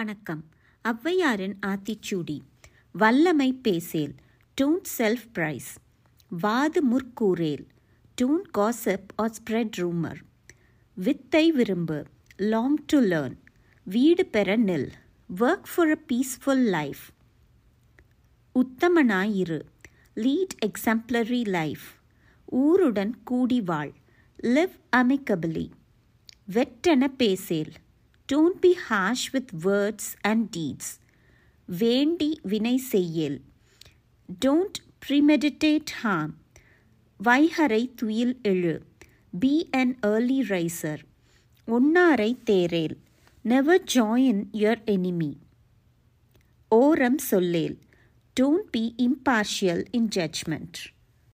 வணக்கம். ஔவையாரின் ஆத்திச்சூடி. வல்லமை பேசேல். Don't self praise. வாது முற்கூறேல் don't gossip or spread rumour. வித்தை விரும்பு. Long to learn. வீடு பெற நில். Work for a peaceful life. உத்தமனாயிரு lead exemplary life. ஊருடன் கூடி வாழ். லிவ் அமிக்கபிளி வெட்டென பேசேல். don't be harsh with words and deeds வேண்டி வினை செய்யேல் டோன்ட் ப்ரிமெடிடேட் ஹார்ம் வைஹரை துயில் எழு பி அன் ஏர்லி ரைசர் ஒன்னாரை தேரேல் நெவர் ஜாயின் யுவர் எனிமி ஓரம் சொல்லேல் don't be impartial in judgement